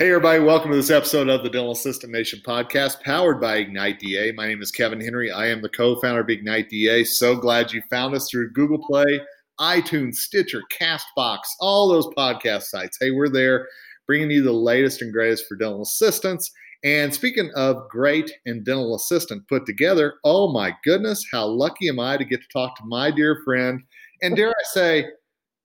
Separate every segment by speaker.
Speaker 1: Hey, everybody, welcome to this episode of the Dental Assistant Nation podcast powered by Ignite DA. My name is Kevin Henry. I am the co founder of Ignite DA. So glad you found us through Google Play, iTunes, Stitcher, Castbox, all those podcast sites. Hey, we're there bringing you the latest and greatest for dental assistants. And speaking of great and dental assistant put together, oh my goodness, how lucky am I to get to talk to my dear friend and dare I say,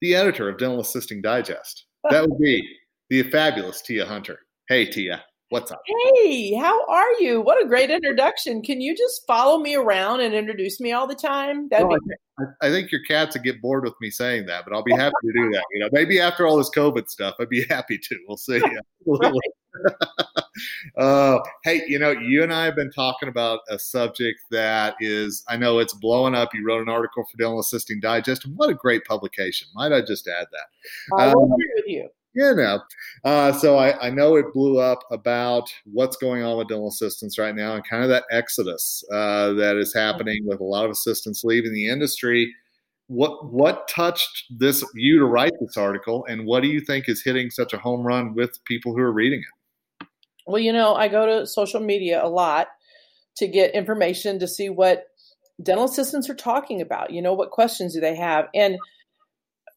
Speaker 1: the editor of Dental Assisting Digest. That would be the fabulous Tija Hunter. Hey, Tija, what's up?
Speaker 2: Hey, how are you? What a great introduction. Can you just follow me around and introduce me all the time?
Speaker 1: That'd well, be I, I think your cats would get bored with me saying that, but I'll be happy to do that. You know, maybe after all this COVID stuff, I'd be happy to. We'll see. uh, hey, you know, you and I have been talking about a subject that is, I know it's blowing up. You wrote an article for Dental Assisting Digest. What a great publication. Might I just add that?
Speaker 2: I um, agree with you
Speaker 1: you know. Uh, so I, I, know it blew up about what's going on with dental assistants right now and kind of that exodus uh, that is happening with a lot of assistants leaving the industry. What what touched this you to write this article, and what do you think is hitting such a home run with people who are reading it?
Speaker 2: Well, you know, I go to social media a lot to get information to see what dental assistants are talking about. You know, what questions do they have, and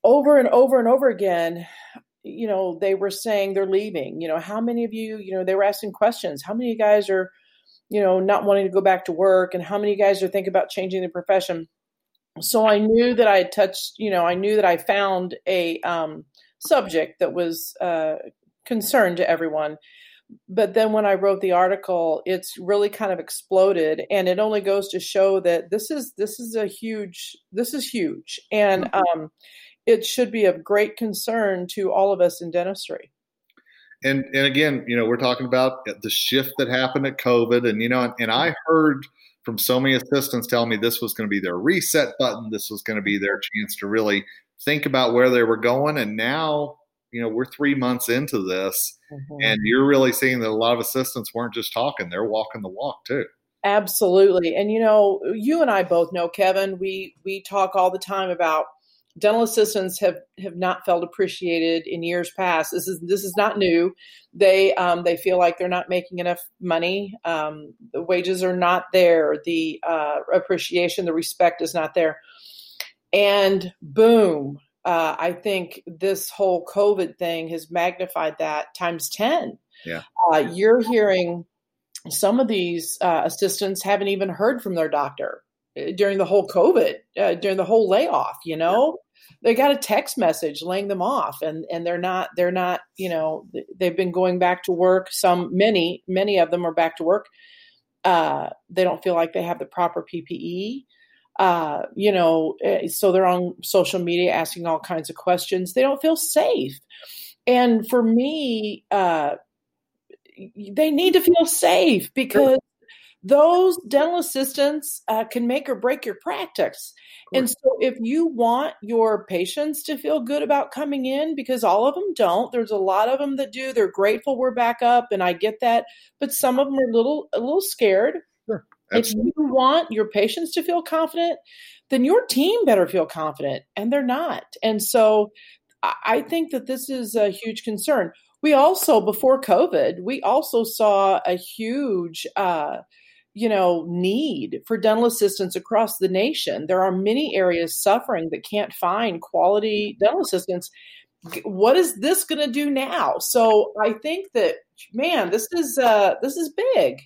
Speaker 2: over and over and over again, you know, they were saying they're leaving. You know, how many of you, you know, they were asking questions. How many of you guys are, you know, not wanting to go back to work, and how many guys are thinking about changing the profession? So I knew that I had touched, you know, I knew that I found a um, subject that was uh, concern to everyone. But then when I wrote the article, it's really kind of exploded, and it only goes to show that this is this is a huge this is huge, and mm-hmm. um, it should be of great concern to all of us in dentistry.
Speaker 1: And and again, you know, we're talking about the shift that happened at COVID, and you know, and I heard from so many assistants telling me this was going to be their reset button. This was going to be their chance to really think about where they were going. And now, you know, we're three months into this, mm-hmm. and you're really seeing that a lot of assistants weren't just talking; they're walking the walk too.
Speaker 2: Absolutely, and you know, you and I both know, Kevin. We we talk all the time about dental assistants have have not felt appreciated in years past. This is this is not new. They um, they feel like they're not making enough money. Um, the wages are not there. The uh, appreciation, the respect is not there. And boom, uh, I think this whole COVID thing has magnified that times ten.
Speaker 1: Yeah,
Speaker 2: uh, you're hearing some of these uh, assistants haven't even heard from their doctor during the whole COVID, uh, during the whole layoff, you know, they got a text message laying them off and, and they're not, they're not, you know, they've been going back to work. Some, many, many of them are back to work. Uh, they don't feel like they have the proper PPE. Uh, you know, eh, so they're on social media asking all kinds of questions. They don't feel safe. And for me, uh, they need to feel safe because those dental assistants uh, can make or break your practice. And so, if you want your patients to feel good about coming in, because all of them don't, there's a lot of them that do. They're grateful we're back up, and I get that. But some of them are a little, a little scared.
Speaker 1: Sure.
Speaker 2: If you want your patients to feel confident, then your team better feel confident, and they're not. And so, I think that this is a huge concern. We also, before COVID, we also saw a huge. Uh, you know need for dental assistants across the nation there are many areas suffering that can't find quality dental assistants what is this going to do now so i think that man this is uh this is big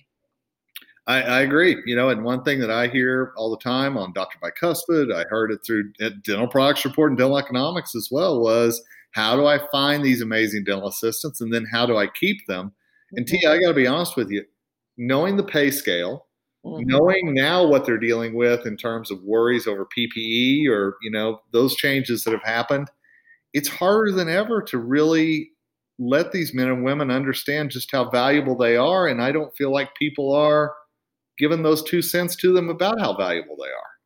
Speaker 1: I, I, agree. You know, and one thing that I hear all the time on Dr. Bicuspid, I heard it through Dental Products Report and Dental Economics as well, was how do I find these amazing dental assistants and then how do I keep them? And T, I got to be honest with you, knowing the pay scale, mm-hmm. knowing now what they're dealing with in terms of worries over PPE or you know those changes that have happened, it's harder than ever to really let these men and women understand just how valuable they are. And I don't feel like people are giving those two cents to them about how valuable they are.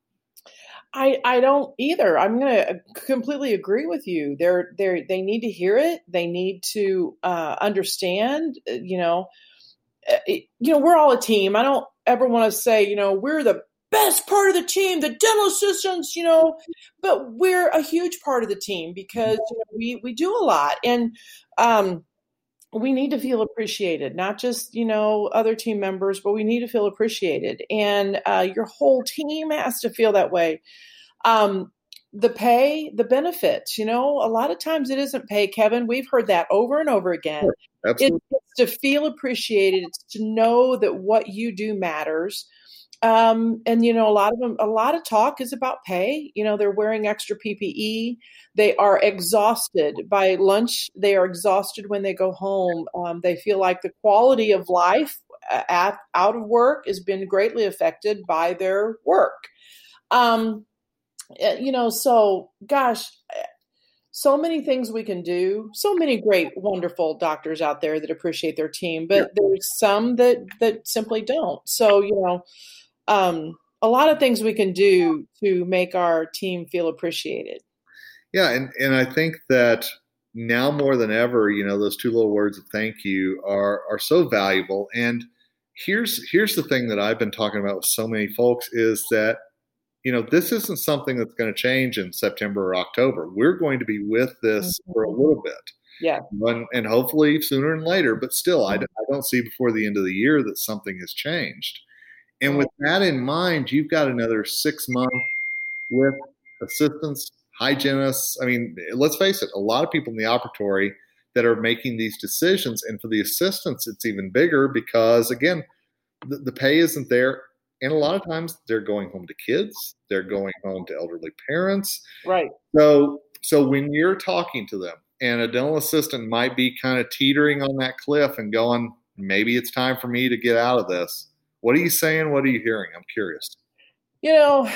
Speaker 2: I, I don't either. I'm going to completely agree with you. They're they they need to hear it. They need to uh, understand. Uh, you know, uh, you know, we're all a team. I don't ever want to say, you know, we're the best part of the team, the dental assistants, you know, but we're a huge part of the team because you know, we we do a lot. And um, we need to feel appreciated, not just, you know, other team members, but we need to feel appreciated. And uh, your whole team has to feel that way. Um, the pay, the benefits, you know, a lot of times it isn't pay, Kevin. We've heard that over and over again. Sure, it's to feel appreciated, it's to know that what you do matters. Um, and you know, a lot of them, a lot of talk is about pay. You know, they're wearing extra PPE. They are exhausted by lunch. They are exhausted when they go home. Um, they feel like the quality of life uh, at, out of work has been greatly affected by their work. Um, you know, so gosh, so many things we can do so many great wonderful doctors out there that appreciate their team but yeah. there's some that that simply don't so you know um, a lot of things we can do to make our team feel appreciated.
Speaker 1: Yeah, and and I think that now more than ever, you know, those two little words of thank you are are so valuable. And here's here's the thing that I've been talking about with so many folks is that you know this isn't something that's going to change in September or October. We're going to be with this mm-hmm. for a little bit.
Speaker 2: Yeah.
Speaker 1: And, and hopefully sooner and later, but still, I, I don't see before the end of the year that something has changed. And with that in mind, you've got another six months with assistants, hygienists. I mean, let's face it, a lot of people in the operatory that are making these decisions. And for the assistants, it's even bigger because, again, the, the pay isn't there. And a lot of times they're going home to kids, they're going home to elderly parents.
Speaker 2: Right.
Speaker 1: So, so when you're talking to them, and a dental assistant might be kind of teetering on that cliff and going, maybe it's time for me to get out of this what are you saying? What are you hearing? I'm curious.
Speaker 2: You know,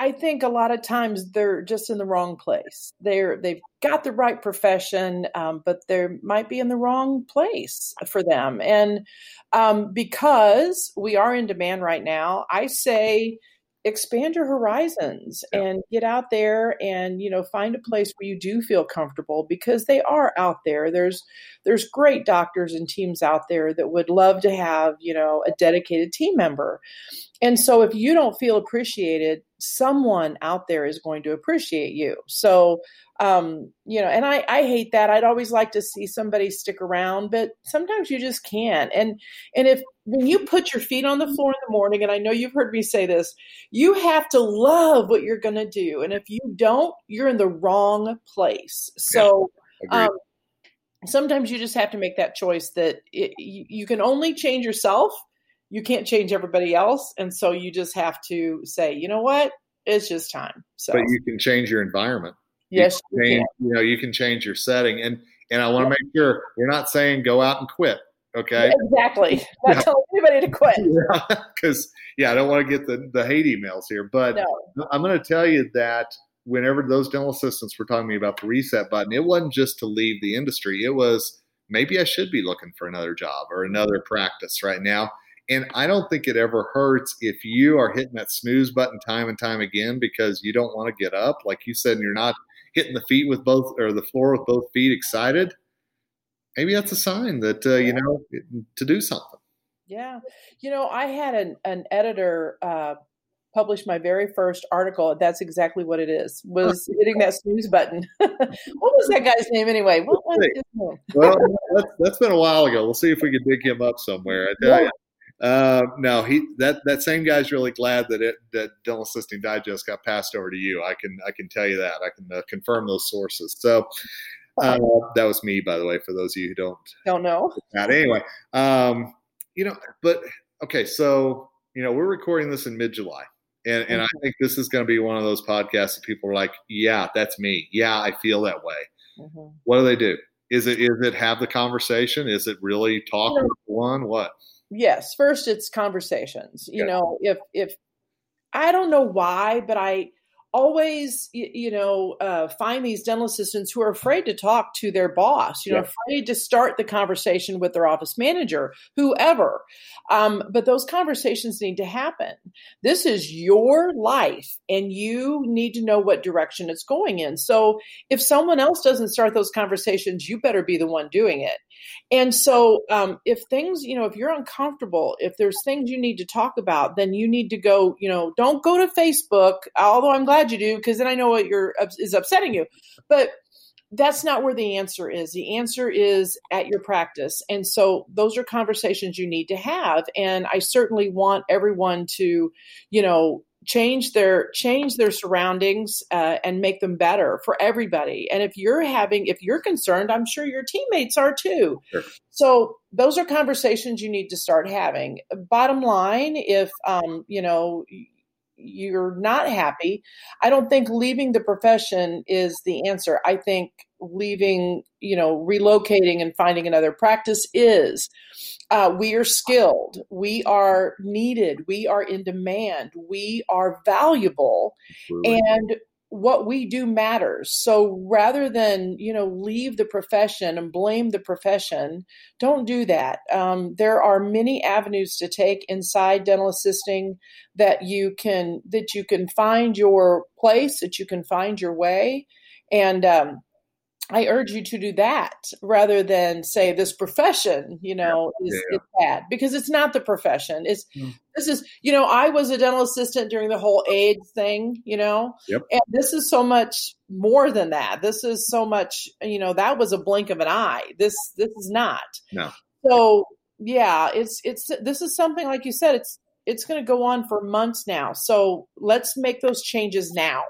Speaker 2: I think a lot of times they're just in the wrong place. They're they've got the right profession, um, but they might be in the wrong place for them. And um, because we are in demand right now, I say expand your horizons yeah. and get out there and you know find a place where you do feel comfortable because they are out there there's there's great doctors and teams out there that would love to have you know a dedicated team member and so if you don't feel appreciated someone out there is going to appreciate you so um, you know, and I, I hate that. I'd always like to see somebody stick around, but sometimes you just can't. And and if when you put your feet on the floor in the morning, and I know you've heard me say this, you have to love what you're going to do, and if you don't, you're in the wrong place. So. Yeah, um, sometimes you just have to make that choice that it, you, you can only change yourself you can't change everybody else and so you just have to say you know what it's just time so
Speaker 1: but you can change your environment
Speaker 2: Yes,
Speaker 1: you, change, you, you know you can change your setting, and and I want to make sure we're not saying go out and quit. Okay.
Speaker 2: Exactly. Not yeah. telling anybody to quit.
Speaker 1: Because yeah, yeah, I don't want to get the the hate emails here, but no. I'm going to tell you that whenever those dental assistants were talking to me about the reset button, it wasn't just to leave the industry. It was maybe I should be looking for another job or another practice right now. And I don't think it ever hurts if you are hitting that snooze button time and time again because you don't want to get up, like you said, and you're not hitting the feet with both or the floor with both feet excited, maybe that's a sign that uh, you know to do something.
Speaker 2: Yeah, you know, I had an an editor uh, publish my very first article. That's exactly what it is. Was hitting that snooze button. what was that guy's name anyway? What was his
Speaker 1: name? well, that's, that's been a while ago. We'll see if we can dig him up somewhere. I tell yeah. you. Uh, no, he that that same guy's really glad that it that Dental Assisting Digest got passed over to you. I can I can tell you that. I can uh, confirm those sources. So uh, that was me, by the way, for those of you who don't
Speaker 2: don't know.
Speaker 1: That anyway, um, you know, but okay, so you know we're recording this in mid July. And, and I mm-hmm. think this is going to be one of those podcasts that people are like, yeah, that's me. Yeah, I feel that way. Mm-hmm. What do they do? Is it is it have the conversation? Is it really talk you know, one? What?
Speaker 2: Yes first it's conversations you yeah. know if if i don't know why but i always you know uh, find these dental assistants who are afraid to talk to their boss you know afraid to start the conversation with their office manager whoever. Um, but those conversations need to happen. This is your life and you need to know what direction it's going in. So if someone else doesn't start those conversations you better be the one doing it and so, um, if things, you know, if you're uncomfortable, if there's things you need to talk about, then you need to go, you know, don't go to Facebook, although I'm glad you do, because then I know what you're is upsetting you. But that's not where the answer is. The answer is at your practice. And so those are conversations you need to have. And I certainly want everyone to, you know, change their change their surroundings uh, and make them better for everybody. And if you're having if you're concerned i'm sure your teammates are too. Sure. so those are conversations you need to start having. Bottom line if um, you know you're not happy i don't think leaving the profession is the answer. I think leaving you know relocating and finding another practice is uh, we are skilled. We are needed. We are in demand. We are valuable. Absolutely. And what we do matters. So rather than, you know, leave the profession and blame the profession, don't do that. Um, there are many avenues to take inside dental assisting that you can that you can find your place, that you can find your way. And um, I urge you to do that rather than say this profession, you know, yeah. is, is, bad because it's not the profession. It's mm. this is, you know, I was a dental assistant during the whole AIDS thing, you know,
Speaker 1: yep.
Speaker 2: and this is so much more than that. This is so much, you know, that was a blink of an eye. This this is not.
Speaker 1: No.
Speaker 2: So yeah, it's it's this is something like you said. It's it's going to go on for months now. So let's make those changes now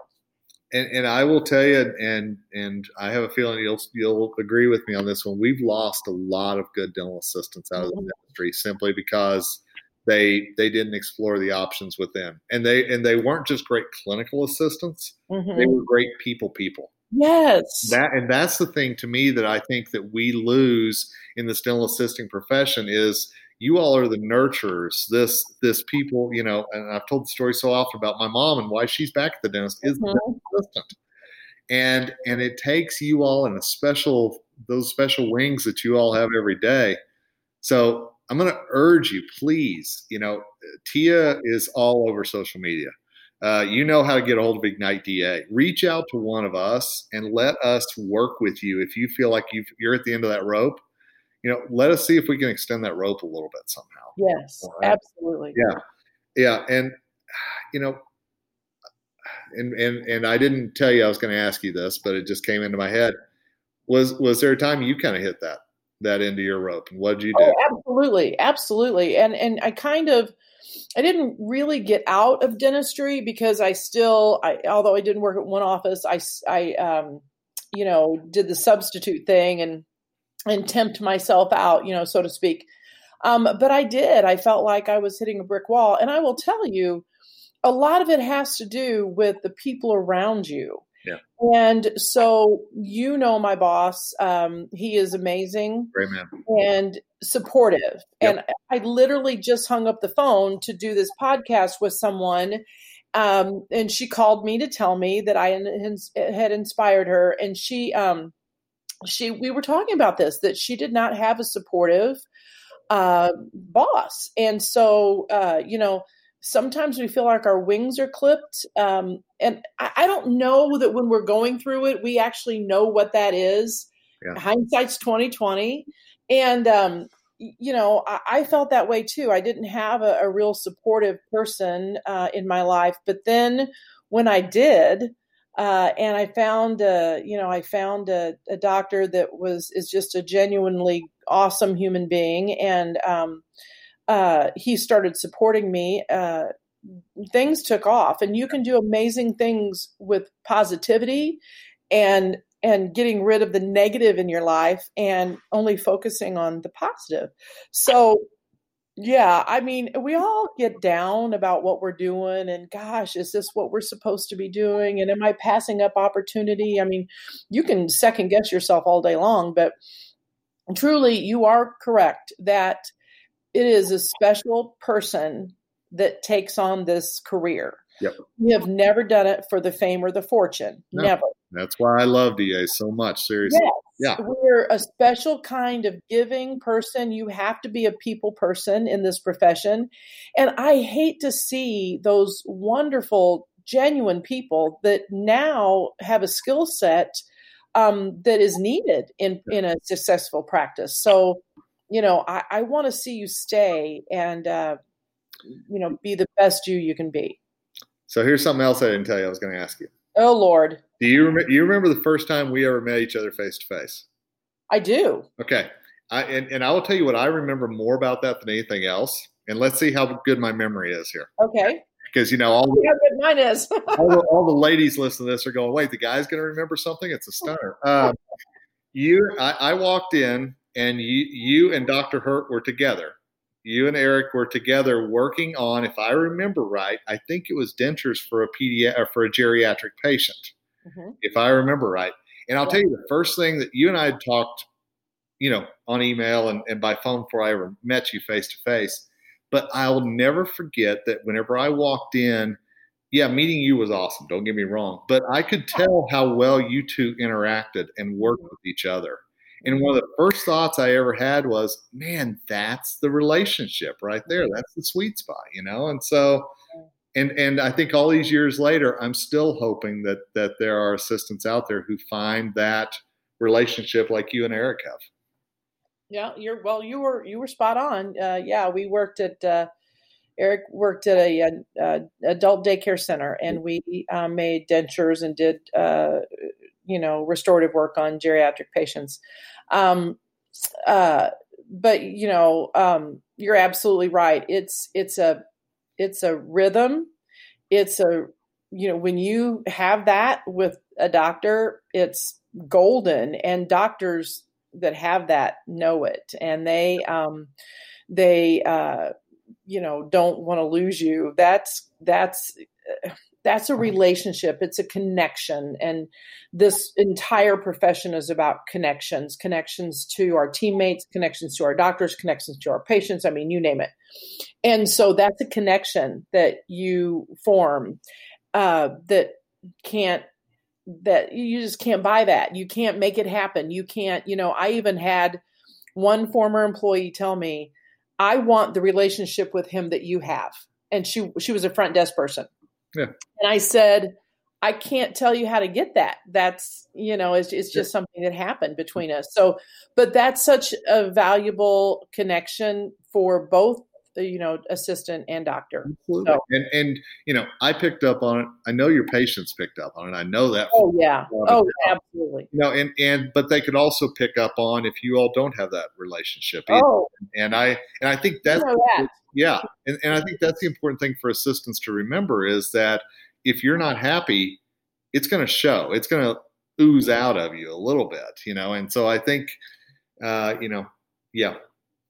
Speaker 1: and, and I will tell you, and and I have a feeling you'll you'll agree with me on this one. We've lost a lot of good dental assistants out of the mm-hmm. industry simply because they they didn't explore the options within, and they and they weren't just great clinical assistants; mm-hmm. they were great people people.
Speaker 2: Yes,
Speaker 1: that and that's the thing to me that I think that we lose in the dental assisting profession is you all are the nurturers. This this people, you know, and I've told the story so often about my mom and why she's back at the dentist is mm-hmm. the assistant. And and it takes you all in a special those special wings that you all have every day. So I'm going to urge you, please. You know, Tija is all over social media. Uh, you know how to get a hold of Ignite DA. Reach out to one of us and let us work with you if you feel like you are at the end of that rope you know, let us see if we can extend that rope a little bit somehow.
Speaker 2: Yes, right? absolutely.
Speaker 1: Yeah, yeah, and you know, and and and I didn't tell you I was going to ask you this, but it just came into my head. Was was there a time you kind of hit that that end of your rope, and what did you do?
Speaker 2: Oh, absolutely, absolutely, and and I kind of. I didn't really get out of dentistry because I still, I, although I didn't work at one office, I, I, um, you know, did the substitute thing and and tempt myself out, you know, so to speak. Um, but I did. I felt like I was hitting a brick wall. And I will tell you, a lot of it has to do with the people around you.
Speaker 1: Yeah.
Speaker 2: And so, you know, my boss, um, he is amazing.
Speaker 1: Great man.
Speaker 2: And supportive. Yep. And I literally just hung up the phone to do this podcast with someone. Um, and she called me to tell me that I had inspired her. And she, um, she we were talking about this that she did not have a supportive uh, boss, and so uh, you know sometimes we feel like our wings are clipped, um, and I, I, don't know that when we're going through it, we actually know what that is. Yeah. Hindsight's twenty twenty, and um, you know I, I, felt that way too. I didn't have a, a real supportive person uh, in my life, but then when I did uh, and I found, uh, you know, I found a, a, doctor that was is just a genuinely awesome human being, and um, uh, he started supporting me. Uh, things took off, and you can do amazing things with positivity and and getting rid of the negative in your life and only focusing on the positive. So yeah, I mean, we all get down about what we're doing and gosh, is this what we're supposed to be doing? And am I passing up opportunity? I mean, you can second guess yourself all day long, but truly, you are correct that it is a special person that takes on this career.
Speaker 1: Yep.
Speaker 2: We have never done it for the fame or the fortune. No, never.
Speaker 1: That's why I love DA so much. Seriously.
Speaker 2: Yes, yeah. We're a special kind of giving person. You have to be a people person in this profession. And I hate to see those wonderful, genuine people that now have a skill set um, that is needed in, in a successful practice. So, you know, I, I want to see you stay and, uh, you know, be the best you you can be.
Speaker 1: So here's something else I didn't tell you I was going to ask you.
Speaker 2: Oh Lord.
Speaker 1: Do you remember? You remember the first time we ever met each other face to face?
Speaker 2: I do.
Speaker 1: Okay. I, and, and I will tell you what I remember more about that than anything else. And let's see how good my memory is here.
Speaker 2: Okay.
Speaker 1: Because you know all the,
Speaker 2: how good mine is.
Speaker 1: all, the, all the ladies listening to this are going, "Wait, the guy's going to remember something? It's a stunner." Um, you, I, I walked in, and you, you and Dr. Hurt were together. You and Eric were together working on, if I remember right, I think it was dentures for a pedi- or for a geriatric patient, mm-hmm. if I remember right. And I'll tell you the first thing that you and I had talked, you know, on email and, and by phone before I ever met you face to face. But I'll never forget that whenever I walked in, yeah, meeting you was awesome. Don't get me wrong. But I could tell how well you two interacted and worked with each other. And one of the first thoughts I ever had was, man, that's the relationship right there. That's the sweet spot, you know? And so, and and I think all these years later, I'm still hoping that that there are assistants out there who find that relationship like you and Eric have.
Speaker 2: Yeah, you're well. You were you were spot on. Uh, yeah, we worked at uh, Eric worked at a, a, a, adult daycare center, and we um, made dentures and did uh, you know restorative work on geriatric patients. Um, uh, but you know, um, you're absolutely right. It's it's a it's a rhythm. It's a you know when you have that with a doctor, it's golden. And doctors that have that know it, and they um, they uh, you know don't want to lose you. That's that's that's a relationship. It's a connection. And this entire profession is about connections connections to our teammates connections to our doctors connections to our patients. I mean you name it. And so that's a connection that you form uh, that can't that you just can't buy that. You can't make it happen. You can't you know i even had one former employee tell me i want the relationship with him that you have. And she she was a front desk person
Speaker 1: yeah.
Speaker 2: And I said, I can't tell you how to get that. That's, you know, it's, it's just something that happened between us. So, but that's such a valuable connection for both you know assistant and doctor.
Speaker 1: Absolutely. So, and and you know i picked up on it. I know your patients picked up on it. I know that
Speaker 2: oh yeah. oh absolutely.
Speaker 1: You know and and but they could also pick up on if you all don't have that relationship either.
Speaker 2: oh.
Speaker 1: And i and i think that's
Speaker 2: you know that.
Speaker 1: yeah. And, and i think that's the important thing for assistants to remember is that if you're not happy it's going to show. It's going to ooze out of you a little bit you know? And so i think uh you know yeah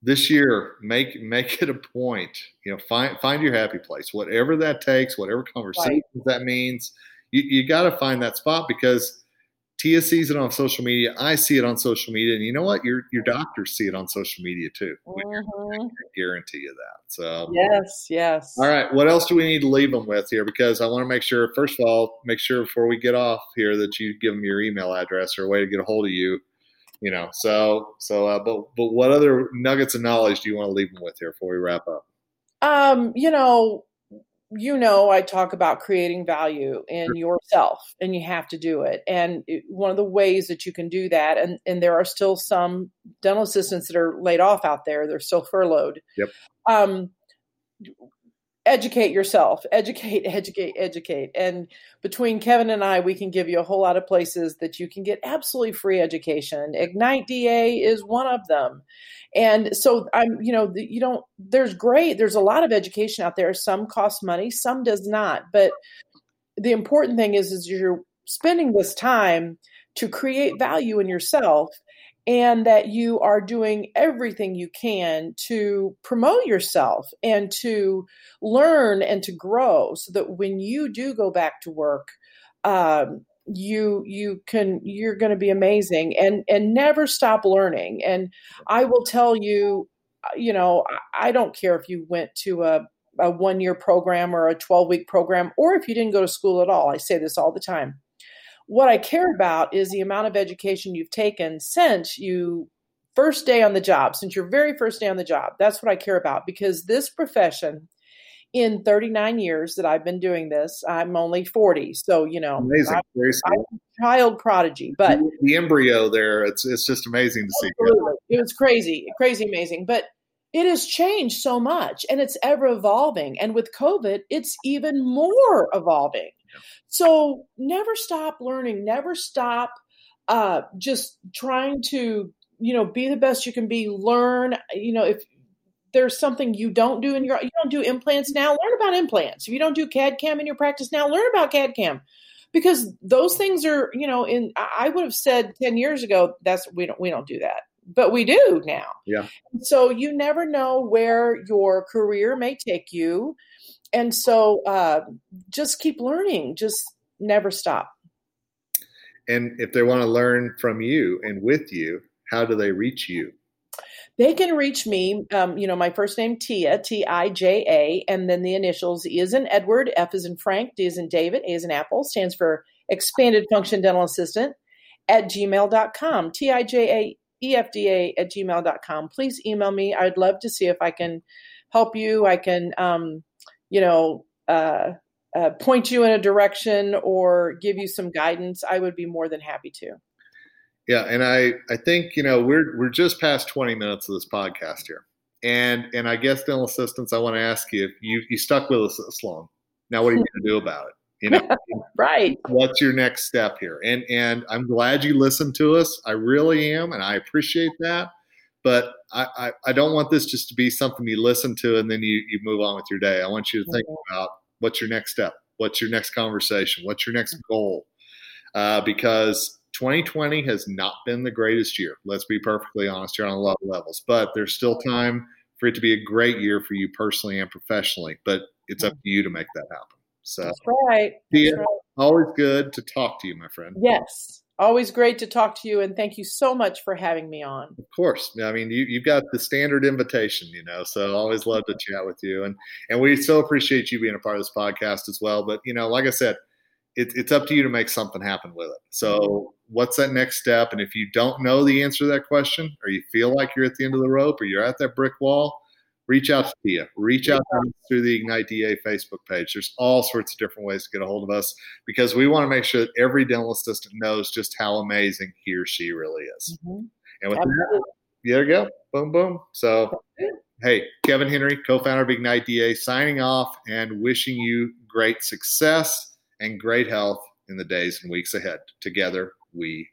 Speaker 1: this year make make it a point you know find find your happy place whatever that takes whatever conversation right. that means you, you got to find that spot because Tija sees it on social media. I see it on social media, and you know what? Your your doctors see it on social media too. Mm-hmm. I guarantee you that. So
Speaker 2: yes, yes.
Speaker 1: All right. What else do we need to leave them with here? Because I want to make sure, first of all, make sure before we get off here that you give them your email address or a way to get a hold of you you know so so uh, but but what other nuggets of knowledge do you want to leave them with here before we wrap up?
Speaker 2: Um you know you know i talk about creating value in yourself and you have to do it and it, one of the ways that you can do that and and there are still some dental assistants that are laid off out there they're still furloughed.
Speaker 1: Yep.
Speaker 2: Um educate yourself educate educate educate. And between kevin and i we can give you a whole lot of places that you can get absolutely free education. Ignite da is one of them. And so i'm you know you don't there's great there's a lot of education out there. Some cost money some does not. But the important thing is is you're spending this time to create value in yourself and that you are doing everything you can to promote yourself and to learn and to grow so that when you do go back to work um, you you can you're going to be amazing and and never stop learning. And i will tell you uh, you know i don't care if you went to a a one year program or a 12 week program or if you didn't go to school at all. I say this all the time what I care about is the amount of education you've taken since you first day on the job, since your very first day on the job. That's what I care about because this profession in 39 years that I've been doing this, I'm only 40. So, you know,
Speaker 1: amazing. I'm,
Speaker 2: I'm a child prodigy, but
Speaker 1: the embryo there, it's, it's just amazing to see.
Speaker 2: It was crazy, crazy amazing. But it has changed so much and it's ever evolving. And with COVID, it's even more evolving. So never stop learning, never stop uh, just trying to, you know, be the best you can be, learn, you know, if there's something you don't do in your, you don't do implants now, learn about implants. If you don't do CAD CAM in your practice now, learn about CAD CAM because those things are, you know, in, I would have said 10 years ago, that's, we don't, we don't do that but we do now.
Speaker 1: Yeah.
Speaker 2: So you never know where your career may take you. And so uh, just keep learning, just never stop.
Speaker 1: And if they want to learn from you and with you, how do they reach you?
Speaker 2: They can reach me, um, you know, my first name, Tija, T I J A, and then the initials E is in Edward, F is in Frank, D is in David, A is in Apple, stands for Expanded Function Dental Assistant at gmail.com. T I J A efda at gmail.com. Please email me. I'd love to see if I can help you. I can, um, you know, uh, uh, point you in a direction or give you some guidance. I would be more than happy to.
Speaker 1: Yeah, and I I think you know we're we're just past twenty minutes of this podcast here, and and I guess dental assistants, I want to ask you if you you stuck with us this long. Now, what are you going to do about it? You know,
Speaker 2: right.
Speaker 1: What's your next step here? And and I'm glad you listened to us. I really am, and I appreciate that. But I, I, I don't want this just to be something you listen to and then you, you move on with your day. I want you to think about what's your next step, what's your next conversation, what's your next goal, uh, because 2020 has not been the greatest year. Let's be perfectly honest here on a lot of levels, but there's still time for it to be a great year for you personally and professionally. But it's up mm-hmm. to you to make that happen. So
Speaker 2: That's right. That's
Speaker 1: right. always good to talk to you, my friend.
Speaker 2: Yes. Always great to talk to you, and thank you so much for having me on.
Speaker 1: Of course, I mean you you've got the standard invitation, you know. So always love to chat with you, and and we so appreciate you being a part of this podcast as well. But you know, like I said, it, it's up to you to make something happen with it. So mm-hmm. what's that next step? And if you don't know the answer to that question, or you feel like you're at the end of the rope, or you're at that brick wall, reach out to Tija. Reach out to through the Ignite DA Facebook page. There's all sorts of different ways to get a hold of us because we want to make sure that every dental assistant knows just how amazing he or she really is. Mm-hmm. And with that, there you go. Boom, boom. So, hey, Kevin Henry, co founder of Ignite DA, signing off and wishing you great success and great health in the days and weeks ahead. Together, we